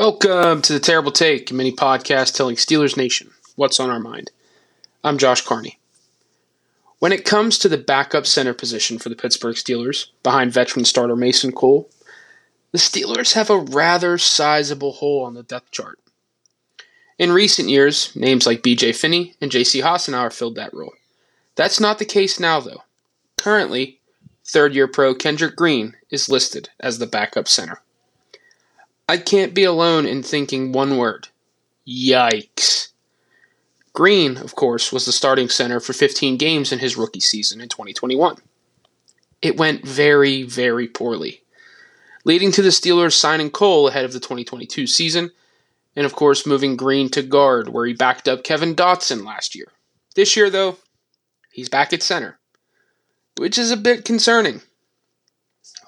Welcome to the Terrible Take, a mini podcast telling Steelers Nation what's on our mind. I'm Josh Carney. When it comes to the backup center position for the Pittsburgh Steelers, behind veteran starter Mason Cole, the Steelers have a rather sizable hole on the depth chart. In recent years, names like BJ Finney and JC Hassenauer filled that role. That's not the case now, though. Currently, third year pro Kendrick Green is listed as the backup center. I can't be alone in thinking one word yikes. Green, of course, was the starting center for 15 games in his rookie season in 2021. It went very, very poorly, leading to the Steelers signing Cole ahead of the 2022 season, and of course moving Green to guard, where he backed up Kevin Dotson last year. This year, though, he's back at center, which is a bit concerning.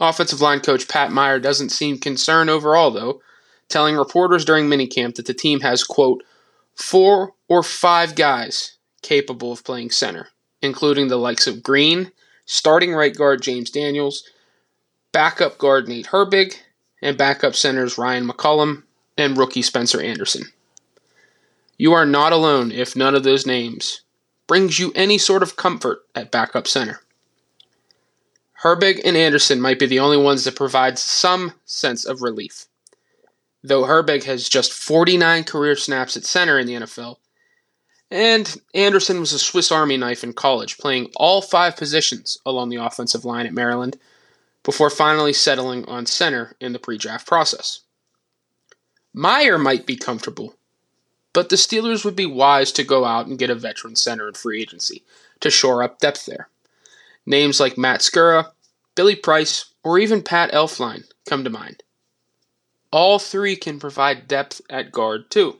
Offensive line coach Pat Meyer doesn't seem concerned overall, though, telling reporters during minicamp that the team has, quote, four or five guys capable of playing center, including the likes of Green, starting right guard James Daniels, backup guard Nate Herbig, and backup centers Ryan McCollum and rookie Spencer Anderson. You are not alone if none of those names brings you any sort of comfort at backup center. Herbig and Anderson might be the only ones that provide some sense of relief. Though Herbig has just 49 career snaps at center in the NFL, and Anderson was a Swiss Army knife in college, playing all five positions along the offensive line at Maryland before finally settling on center in the pre draft process. Meyer might be comfortable, but the Steelers would be wise to go out and get a veteran center in free agency to shore up depth there. Names like Matt Skura, Billy Price, or even Pat Elflein come to mind. All three can provide depth at guard too.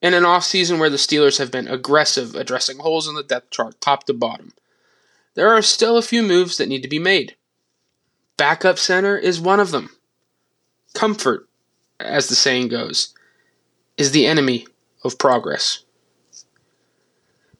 In an offseason where the Steelers have been aggressive addressing holes in the depth chart top to bottom, there are still a few moves that need to be made. Backup center is one of them. Comfort, as the saying goes, is the enemy of progress.